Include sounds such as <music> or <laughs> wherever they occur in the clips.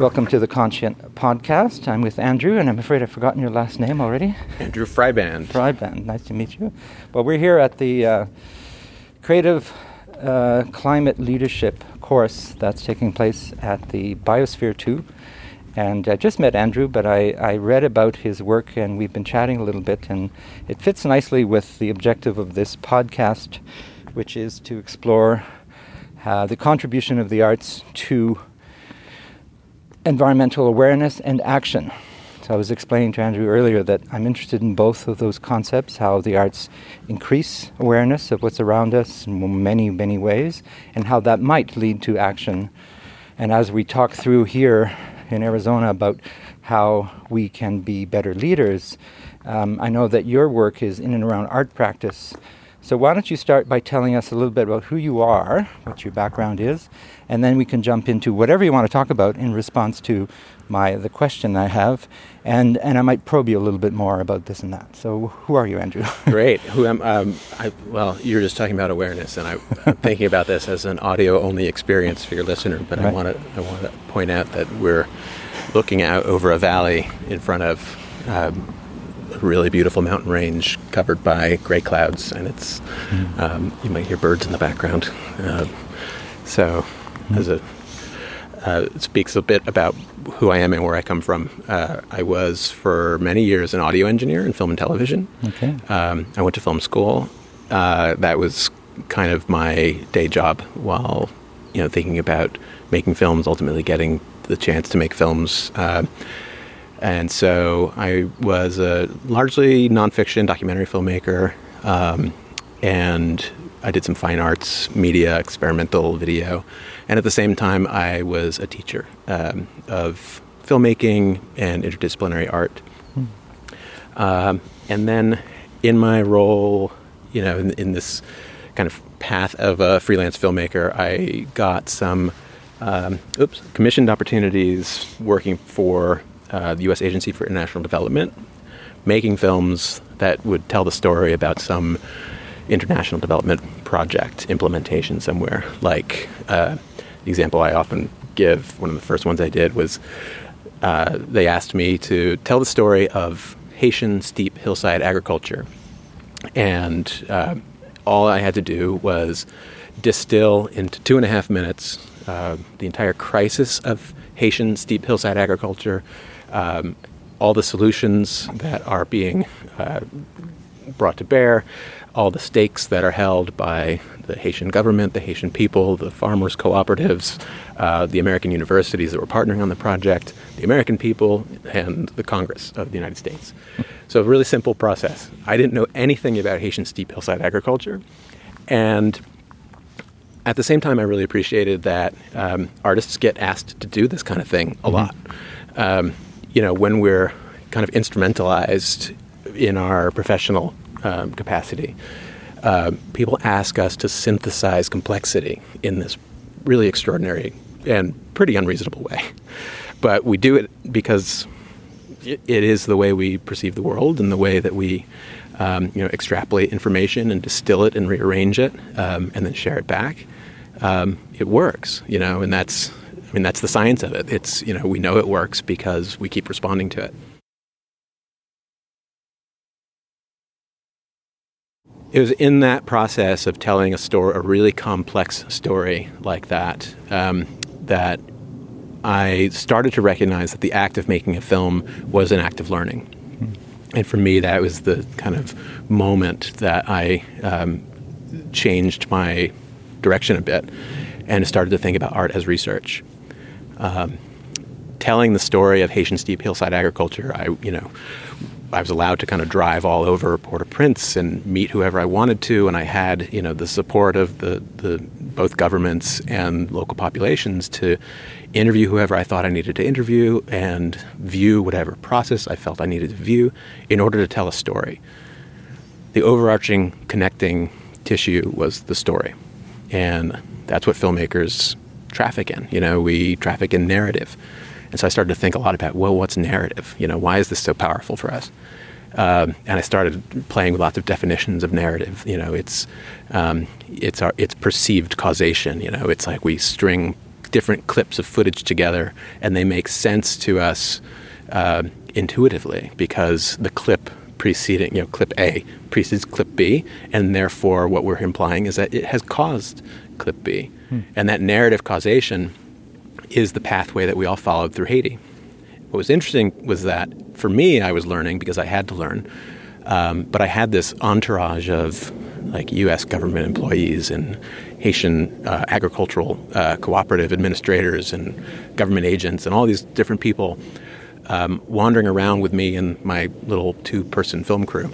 Welcome to the Conscient Podcast. I'm with Andrew, and I'm afraid I've forgotten your last name already. Andrew Freiband. Freiband, nice to meet you. Well, we're here at the uh, Creative uh, Climate Leadership course that's taking place at the Biosphere 2. And I just met Andrew, but I, I read about his work and we've been chatting a little bit, and it fits nicely with the objective of this podcast, which is to explore uh, the contribution of the arts to environmental awareness and action. So I was explaining to Andrew earlier that I'm interested in both of those concepts, how the arts increase awareness of what's around us in many, many ways, and how that might lead to action. And as we talk through here in Arizona about how we can be better leaders, um, I know that your work is in and around art practice. So why don't you start by telling us a little bit about who you are, what your background is, and then we can jump into whatever you want to talk about in response to my the question I have, and and I might probe you a little bit more about this and that. So who are you, Andrew? <laughs> Great. Who am um, I? Well, you're just talking about awareness, and I, am <laughs> thinking about this as an audio-only experience for your listener. But right. I want to I want to point out that we're looking out over a valley in front of. Um, really beautiful mountain range covered by gray clouds, and it's mm. um, you might hear birds in the background. Uh, so, mm. as a uh, it speaks a bit about who I am and where I come from. Uh, I was for many years an audio engineer in film and television. Okay. Um, I went to film school. Uh, that was kind of my day job while you know thinking about making films. Ultimately, getting the chance to make films. And so I was a largely nonfiction documentary filmmaker, um, and I did some fine arts, media, experimental video, and at the same time, I was a teacher um, of filmmaking and interdisciplinary art. Hmm. Um, and then, in my role, you know, in, in, this kind of path of a freelance filmmaker, I got some, um, oops, commissioned opportunities working for uh, the U.S. Agency for International Development, making films that would tell the story about some international development project implementation somewhere. Like uh, the example I often give, one of the first ones I did was uh, they asked me to tell the story of Haitian steep hillside agriculture. And uh, all I had to do was distill into two and a half minutes uh, the entire crisis of Haitian steep hillside agriculture, um, all the solutions that are being uh, brought to bear, all the stakes that are held by the Haitian government, the Haitian people, the farmers' cooperatives, uh, the American universities that were partnering on the project, the American people, and the Congress of the United States. So, a really simple process. I didn't know anything about Haitian steep hillside agriculture. And at the same time, I really appreciated that um, artists get asked to do this kind of thing a mm-hmm. lot. Um, you know, when we're kind of instrumentalized in our professional um, capacity, uh, people ask us to synthesize complexity in this really extraordinary and pretty unreasonable way. But we do it because it is the way we perceive the world and the way that we um, you know, extrapolate information and distill it and rearrange it um, and then share it back. Um, it works, you know, and that's I mean that's the science of it. It's you know we know it works because we keep responding to it. it was in that process of telling a story, a really complex story like that, um, that I started to recognize that the act of making a film was an act of learning. Mm-hmm. And for me, that was the kind of moment that I um, changed my direction a bit and started to think about art as research. Um, telling the story of Haitian steep hillside agriculture, I, you know, I was allowed to kind of drive all over Port-au-Prince and meet whoever I wanted to, and I had you know the support of the, the both governments and local populations to interview whoever I thought I needed to interview and view whatever process I felt I needed to view in order to tell a story. The overarching connecting tissue was the story, and that's what filmmakers traffic in. You know, we traffic in narrative. And so I started to think a lot about, well, what's narrative? You know, why is this so powerful for us? Um, and I started playing with lots of definitions of narrative. You know, it's um, it's our it's perceived causation. You know, it's like we string different clips of footage together, and they make sense to us uh, intuitively because the clip preceding, you know, clip A precedes clip B, and therefore what we're implying is that it has caused clip B. Hmm. And that narrative causation is the pathway that we all followed through Haiti. What was interesting was that for me, I was learning because I had to learn, um, but I had this entourage of like U.S. government employees and Haitian uh, agricultural uh, cooperative administrators and government agents and all these different people um, wandering around with me and my little two person film crew.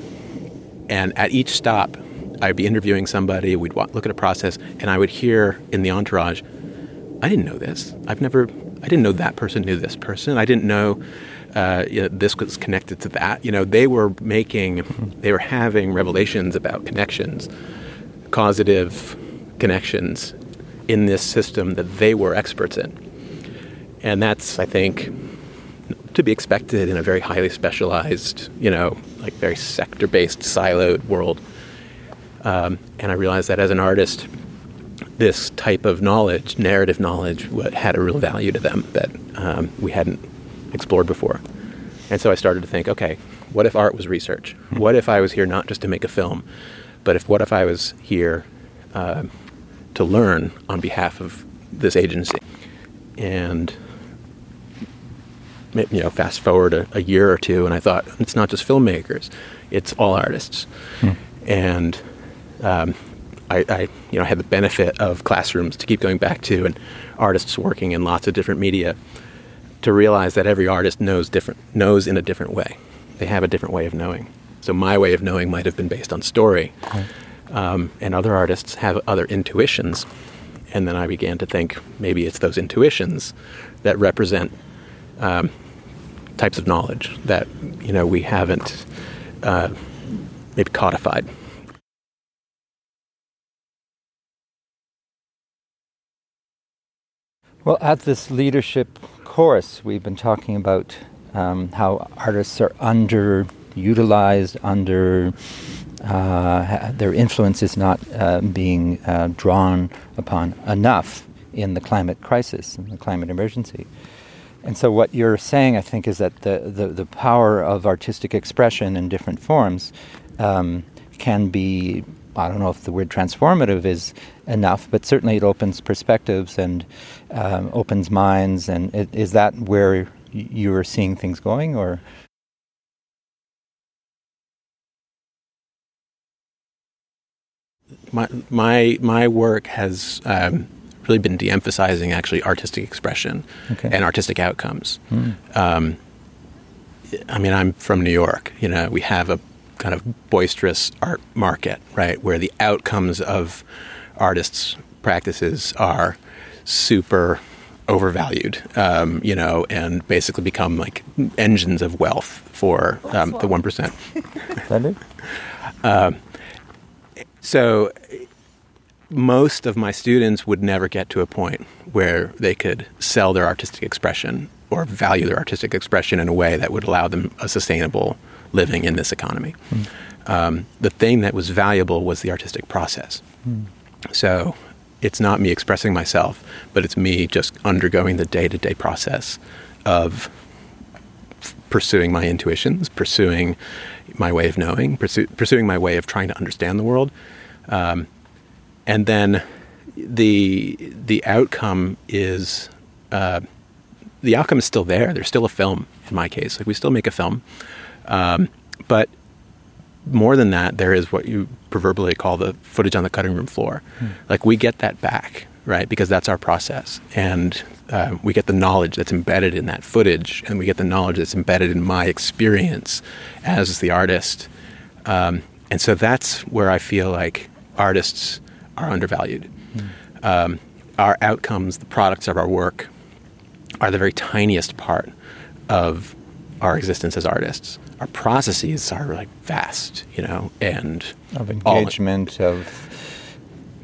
And at each stop, I'd be interviewing somebody, we'd look at a process, and I would hear in the entourage, I didn't know this. I've never, I didn't know that person knew this person. I didn't know, uh, you know this was connected to that. You know, they were making, they were having revelations about connections, causative connections in this system that they were experts in. And that's, I think, to be expected in a very highly specialized, you know, like very sector based, siloed world. Um, and I realized that as an artist, this type of knowledge, narrative knowledge, had a real value to them that um, we hadn't explored before. And so I started to think, okay, what if art was research? What if I was here not just to make a film, but if what if I was here uh, to learn on behalf of this agency? And you know, fast forward a, a, year or two, and I thought it's not just filmmakers; it's all artists. Hmm. And um, I, I, you know, had the benefit of classrooms to keep going back to, and artists working in lots of different media, to realize that every artist knows different, knows in a different way. They have a different way of knowing. So my way of knowing might have been based on story, um, and other artists have other intuitions. And then I began to think maybe it's those intuitions that represent um, types of knowledge that you know we haven't uh, maybe codified. Well, at this leadership course, we've been talking about um, how artists are underutilized, under uh, their influence is not uh, being uh, drawn upon enough in the climate crisis and the climate emergency. And so, what you're saying, I think, is that the, the, the power of artistic expression in different forms um, can be, I don't know if the word transformative is enough, but certainly it opens perspectives and um, opens minds. And it, is that where you are seeing things going, or? My my my work has um, really been de-emphasizing actually artistic expression okay. and artistic outcomes. Hmm. Um, I mean, I'm from New York. You know, we have a kind of boisterous art market, right, where the outcomes of artists' practices are super overvalued, um, you know, and basically become like engines of wealth for um, the one percent. uh, so most of my students would never get to a point where they could sell their artistic expression or value their artistic expression in a way that would allow them a sustainable living in this economy. Mm. Um, the thing that was valuable was the artistic process. Mm. So it's not me expressing myself, but it's me just undergoing the day to day process of f- pursuing my intuitions, pursuing my way of knowing, pursu- pursuing my way of trying to understand the world. Um, and then the the outcome is uh, the outcome is still there. There's still a film in my case. Like we still make a film, um, but more than that, there is what you proverbially call the footage on the cutting room floor. Hmm. Like we get that back, right? Because that's our process, and uh, we get the knowledge that's embedded in that footage, and we get the knowledge that's embedded in my experience as the artist. Um, and so that's where I feel like artists are undervalued. Mm. Um, our outcomes, the products of our work, are the very tiniest part of our existence as artists. Our processes are like vast, you know, and of engagement, of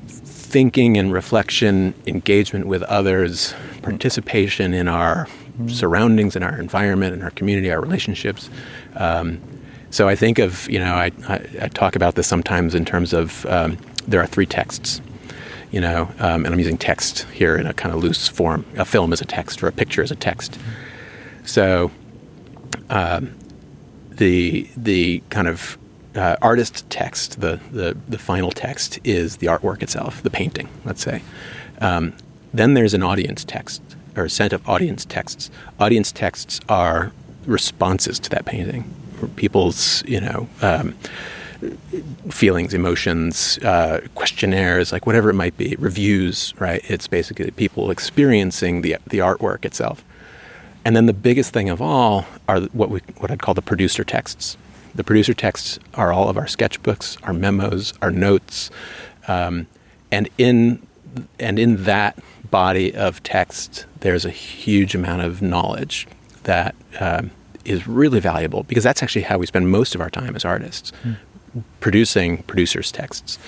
thinking and reflection, engagement with others, participation in our mm. surroundings, in our environment, in our community, our relationships. Um, so I think of, you know, I, I, I, talk about this sometimes in terms of um, there are three texts. you know, um, and I'm using text here in a kind of loose form. A film is a text, or a picture is a text. So, um, the the kind of uh, artist text, the, the the final text, is the artwork itself, the painting. Let's say. Um, then there's an audience text or a set of audience texts. Audience texts are responses to that painting, people's you know. Um, feelings, emotions, uh, questionnaires, like whatever it might be, reviews, right? It's basically people experiencing the, the artwork itself. And then the biggest thing of all are what we what I'd call the producer texts. The producer texts are all of our sketchbooks, our memos, our notes, um, and in and in that body of text, there's a huge amount of knowledge that um, is really valuable because that's actually how we spend most of our time as artists. Mm producing producers' texts.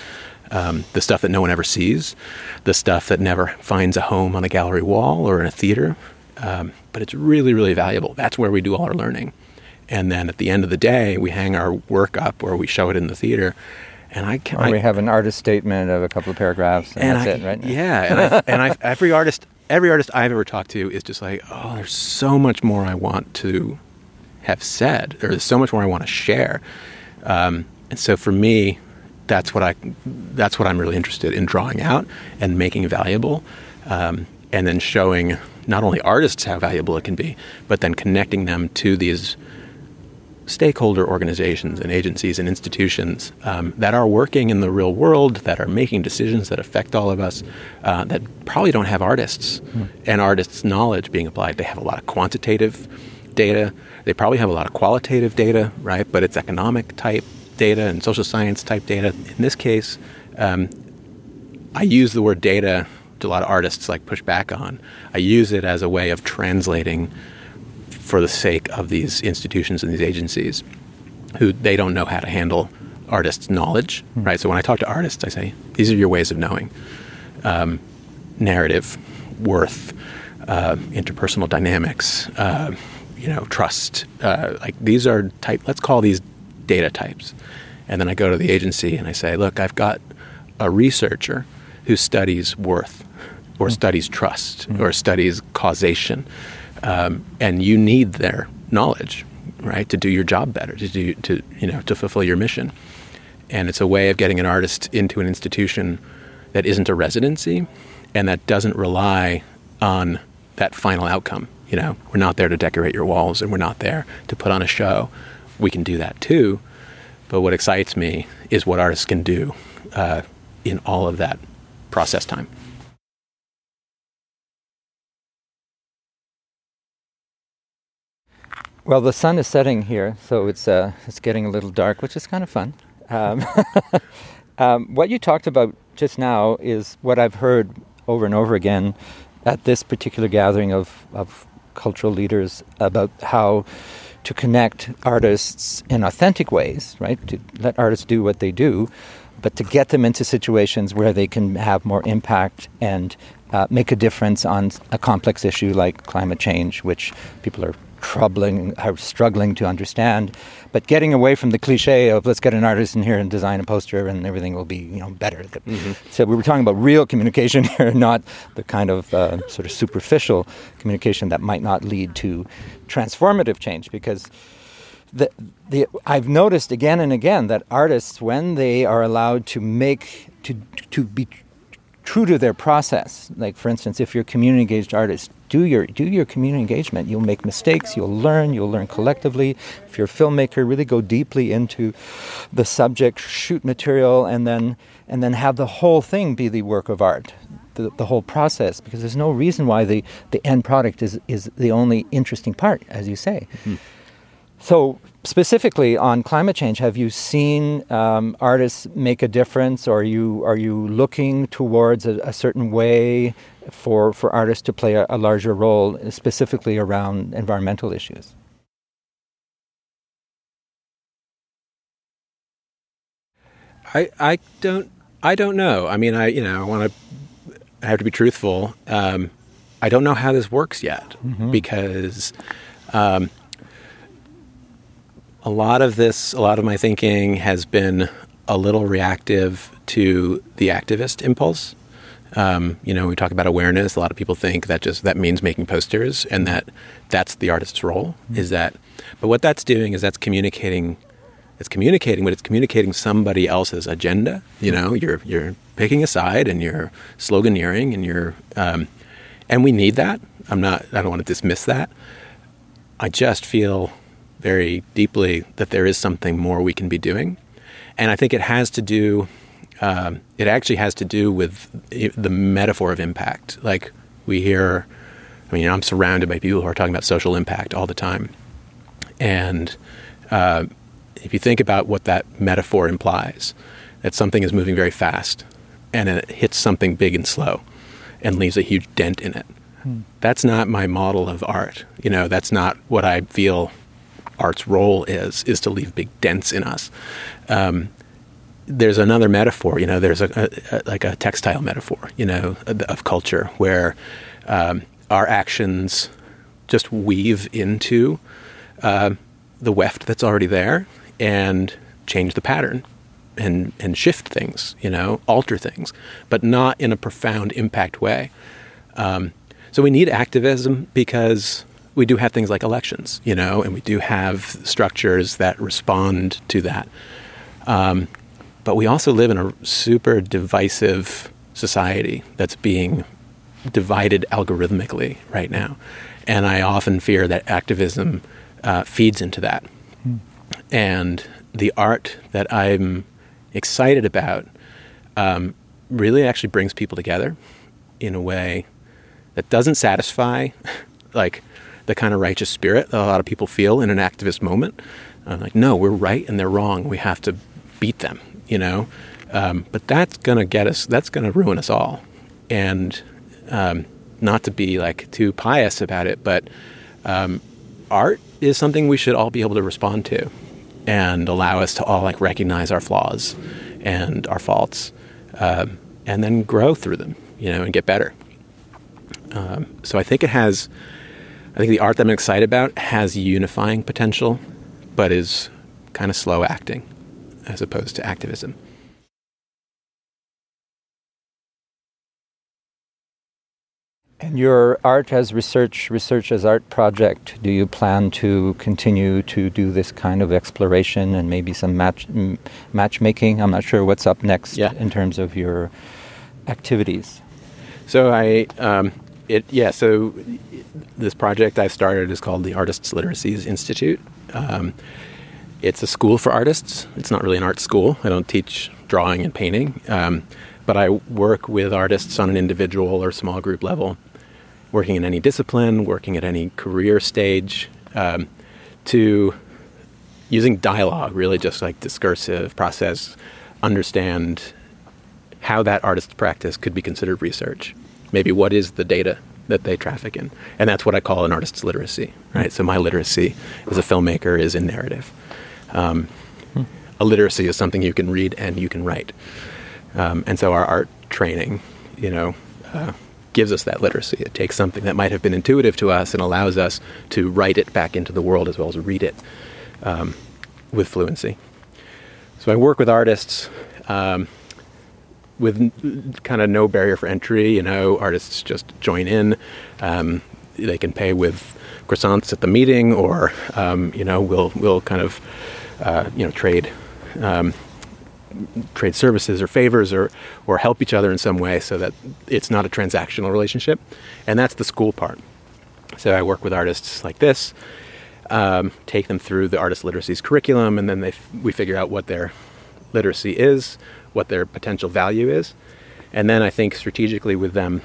Um, the stuff that no one ever sees, the stuff that never finds a home on a gallery wall or in a theater. Um, but it's really, really valuable. That's where we do all our learning. And then at the end of the day, we hang our work up or we show it in the theater. And I can. Or we have an artist statement of a couple of paragraphs, and, and that's I, it, right? Yeah, and, I, <laughs> and I, every artist, every artist I've ever talked to is just like, oh, there's so much more I want to have said, or there's so much more I want to share. Um, and so for me, that's what I that's what I'm really interested in drawing out and making valuable, um, and then showing not only artists how valuable it can be, but then connecting them to these stakeholder organizations and agencies and institutions um, that are working in the real world, that are making decisions that affect all of us, uh, that probably don't have artists mm. and artists' knowledge being applied. They have a lot of quantitative data. They probably have a lot of qualitative data, right? But it's economic type data and social science type data. In this case, um, I use the word data a lot of artists like push back on. I use it as a way of translating for the sake of these institutions and these agencies who they don't know how to handle artists' knowledge, mm. right? So when I talk to artists, I say, these are your ways of knowing um, narrative, worth, uh, interpersonal dynamics, uh, you know, trust. Uh, like these are type. Let's call these data types. And then I go to the agency and I say, look, I've got a researcher who studies worth or mm. studies trust mm. or studies causation. Um, and you need their knowledge, right, to do your job better, to do, to, you know, to fulfill your mission. And it's a way of getting an artist into an institution that isn't a residency and that doesn't rely on that final outcome. You know, we're not there to decorate your walls and we're not there to put on a show we can do that too. But what excites me is what artists can do uh, in all of that process time. Well, the sun is setting here, so it's uh, it's getting a little dark, which is kind of fun. Um, <laughs> um, what you talked about just now is what I've heard over and over again at this particular gathering of, of cultural leaders about how to connect artists in authentic ways, right? To let artists do what they do, but to get them into situations where they can have more impact and uh, make a difference on a complex issue like climate change, which people are troubling, are struggling to understand. But getting away from the cliche of let's get an artist in here and design a poster and everything will be you know better. Mm-hmm. So we were talking about real communication <laughs> here, not the kind of uh, sort of superficial communication that might not lead to transformative change because. The, the, I've noticed again and again that artists, when they are allowed to make to to be true to their process. Like for instance, if you're a community engaged artist, do your do your community engagement. You'll make mistakes, you'll learn, you'll learn collectively. If you're a filmmaker, really go deeply into the subject, shoot material and then and then have the whole thing be the work of art. The, the whole process because there's no reason why the, the end product is, is the only interesting part, as you say. Mm-hmm. So specifically on climate change, have you seen um, artists make a difference, or are you are you looking towards a, a certain way for for artists to play a, a, larger role, specifically around environmental issues? I I don't I don't know. I mean, I you know I want to I have to be truthful. Um, I don't know how this works yet mm-hmm. because. Um, a lot of this, a lot of my thinking has been a little reactive to the activist impulse. Um, you know, we talk about awareness. A lot of people think that just that means making posters, and that that's the artist's role. Mm-hmm. Is that? But what that's doing is that's communicating. It's communicating, but it's communicating somebody else's agenda. You know, you're you're picking a side and you're sloganeering and you're, um, and we need that. I'm not. I don't want to dismiss that. I just feel very deeply that there is something more we can be doing, and I think it has to do um, it actually has to do with the metaphor of impact. Like we hear, I mean, I'm surrounded by people who are talking about social impact all the time. And uh, if you think about what that metaphor implies, that something is moving very fast and it hits something big and slow and leaves a huge dent in it. Hmm. That's not my model of art. You know, that's not what I feel art's role is, is to leave big dents in us. Um, there's another metaphor, you know, there's a, a, a, like a textile metaphor, you know, of culture where um, our actions just weave into uh, the weft that's already there and change the pattern and and shift things, you know, alter things, but not in a profound impact way. Um, so we need activism because we do have things like elections, you know, and we do have structures that respond to that. Um, but we also live in a super divisive society that's being divided algorithmically right now. And I often fear that activism uh, feeds into that. Hmm. And the art that I'm excited about um, really actually brings people together in a way that doesn't satisfy <laughs> like the kind of righteous spirit that a lot of people feel in an activist moment. Like, no, we're right and they're wrong. We have to beat them you know. Um, but that's going to get us, that's going to ruin us all. And um, not to be like too pious about it, but um, art is something we should all be able to respond to and allow us to all like recognize our flaws and our faults um, and then grow through them, you know, and get better. Um, so I think it has, I think the art that I'm excited about has unifying potential, but is kind of slow acting as opposed to activism. And your art as research, research as art project, do you plan to continue to do this kind of exploration and maybe some match matchmaking? I'm not sure what's up next yeah. in terms of your activities. So I, um, it yeah. So this project I started is called the Artists Literacies Institute. Um, it's a school for artists. It's not really an art school. I don't teach drawing and painting, um, but I work with artists on an individual or small group level, working in any discipline, working at any career stage, um, to using dialogue, really just like discursive process, understand how that artist's practice could be considered research. Maybe what is the data that they traffic in, and that's what I call an artist's literacy, right? So my literacy as a filmmaker is in narrative. Um. A literacy is something you can read and you can write. Um, and so our art training, you know, uh, gives us that literacy. It takes something that might have been intuitive to us and allows us to write it back into the world as well as read it um, with fluency. So I work with artists um, with kind of no barrier for entry. You know, artists just join in. Um, they can pay with croissants at the meeting, or um, you know, we'll we'll kind of uh, you know trade um, trade services or favors or or help each other in some way, so that it's not a transactional relationship, and that's the school part. So I work with artists like this, um, take them through the artist literacies curriculum, and then they f- we figure out what their literacy is, what their potential value is, and then I think strategically with them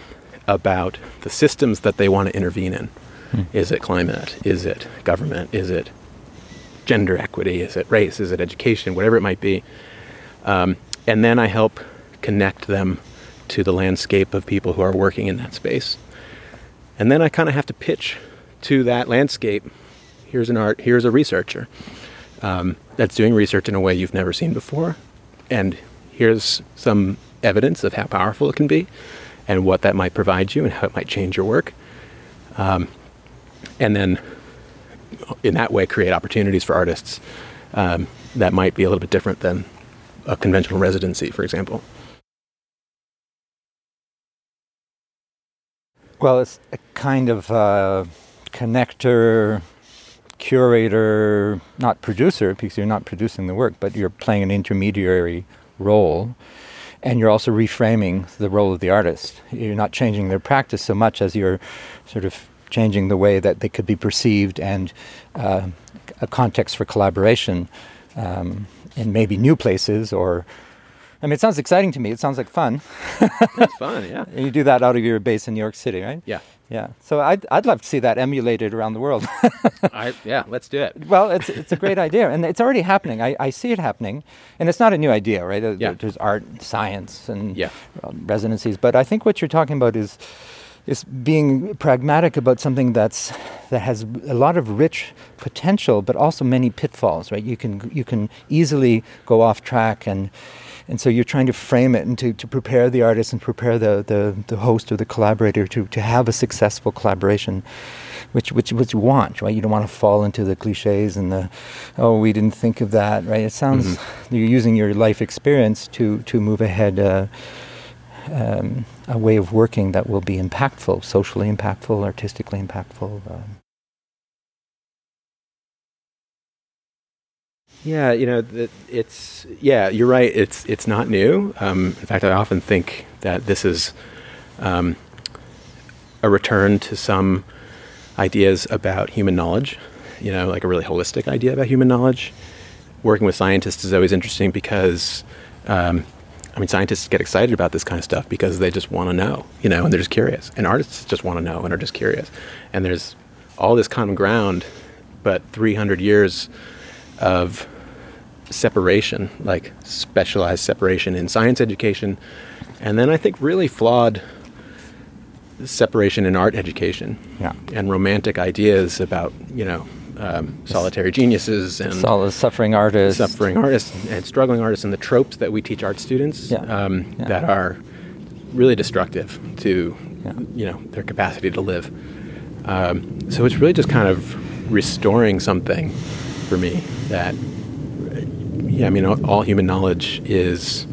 about the systems that they want to intervene in. Hmm. Is it climate? Is it government? Is it gender equity? Is it race? Is it education? Whatever it might be. Um, and then I help connect them to the landscape of people who are working in that space. And then I kind of have to pitch to that landscape here's an art, here's a researcher um, that's doing research in a way you've never seen before. And here's some evidence of how powerful it can be and what that might provide you and how it might change your work. Um, and then in that way create opportunities for artists um, that might be a little bit different than a conventional residency, for example. Well, it's a kind of uh, connector, curator, not producer, because you're not producing the work, but you're playing an intermediary role. And you're also reframing the role of the artist. You're not changing their practice so much as you're sort of changing the way that they could be perceived and uh, a context for collaboration um, in maybe new places or I mean, it sounds exciting to me. It sounds like fun. it's fun, yeah. And <laughs> you do that out of your base in New York City, right? Yeah. Yeah. So I'd, I'd love to see that emulated around the world. <laughs> I, yeah, let's do it. Well, it's, it's a great <laughs> idea. And it's already happening. I, I see it happening. And it's not a new idea, right? Yeah. There's art, science, and Yeah. um, residencies. But I think what you're talking about is is being pragmatic about something that's that has a lot of rich potential, but also many pitfalls. Right? You can you can easily go off track, and and so you're trying to frame it and to, to prepare the artist and prepare the, the, the host or the collaborator to, to have a successful collaboration. Which, which, which you want, right? You don't want to fall into the cliches and the, oh, we didn't think of that, right? It sounds you're using your life experience to to move ahead uh, um, a way of working that will be impactful, socially impactful, artistically impactful. Um. Yeah, you know, it's yeah, you're right. It's it's not new. Um, in fact, I often think that this is um, a return to some ideas about human knowledge. You know, like a really holistic idea about human knowledge. Working with scientists is always interesting because, um, I mean, scientists get excited about this kind of stuff because they just want to know, you know, and they're just curious. And artists just want to know and are just curious. And there's all this common ground, but 300 years of separation, like specialized separation in science education, and then I think really flawed separation in art education Yeah. and romantic ideas about you know um, solitary geniuses and suffering artists. suffering artists and struggling artists and the tropes that we teach art students Yeah. Um, Yeah. that are really destructive to you know their capacity to live. Um, so it's really just kind of restoring something for me that yeah, I mean all, all human knowledge is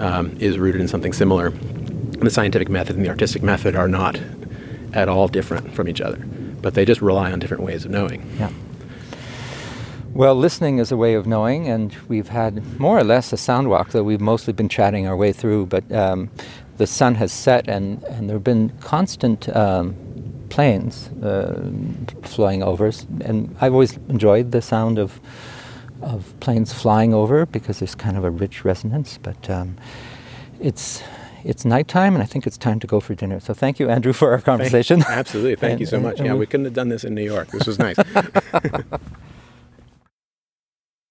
um, is rooted in something similar. The scientific method and the artistic method are not at all different from each other, but they just rely on different ways of knowing. Yeah. Well, listening is a way of knowing, and we've had more or less a sound walk, though we've mostly been chatting our way through. But um, the sun has set, and, and there have been constant um, planes uh, flying over. And I've always enjoyed the sound of, of planes flying over because there's kind of a rich resonance. But um, it's, it's nighttime, and I think it's time to go for dinner. So thank you, Andrew, for our conversation. <laughs> Absolutely. Thank you so And- much. and Yeah, we- we couldn't have done this in New York. This was nice. <laughs>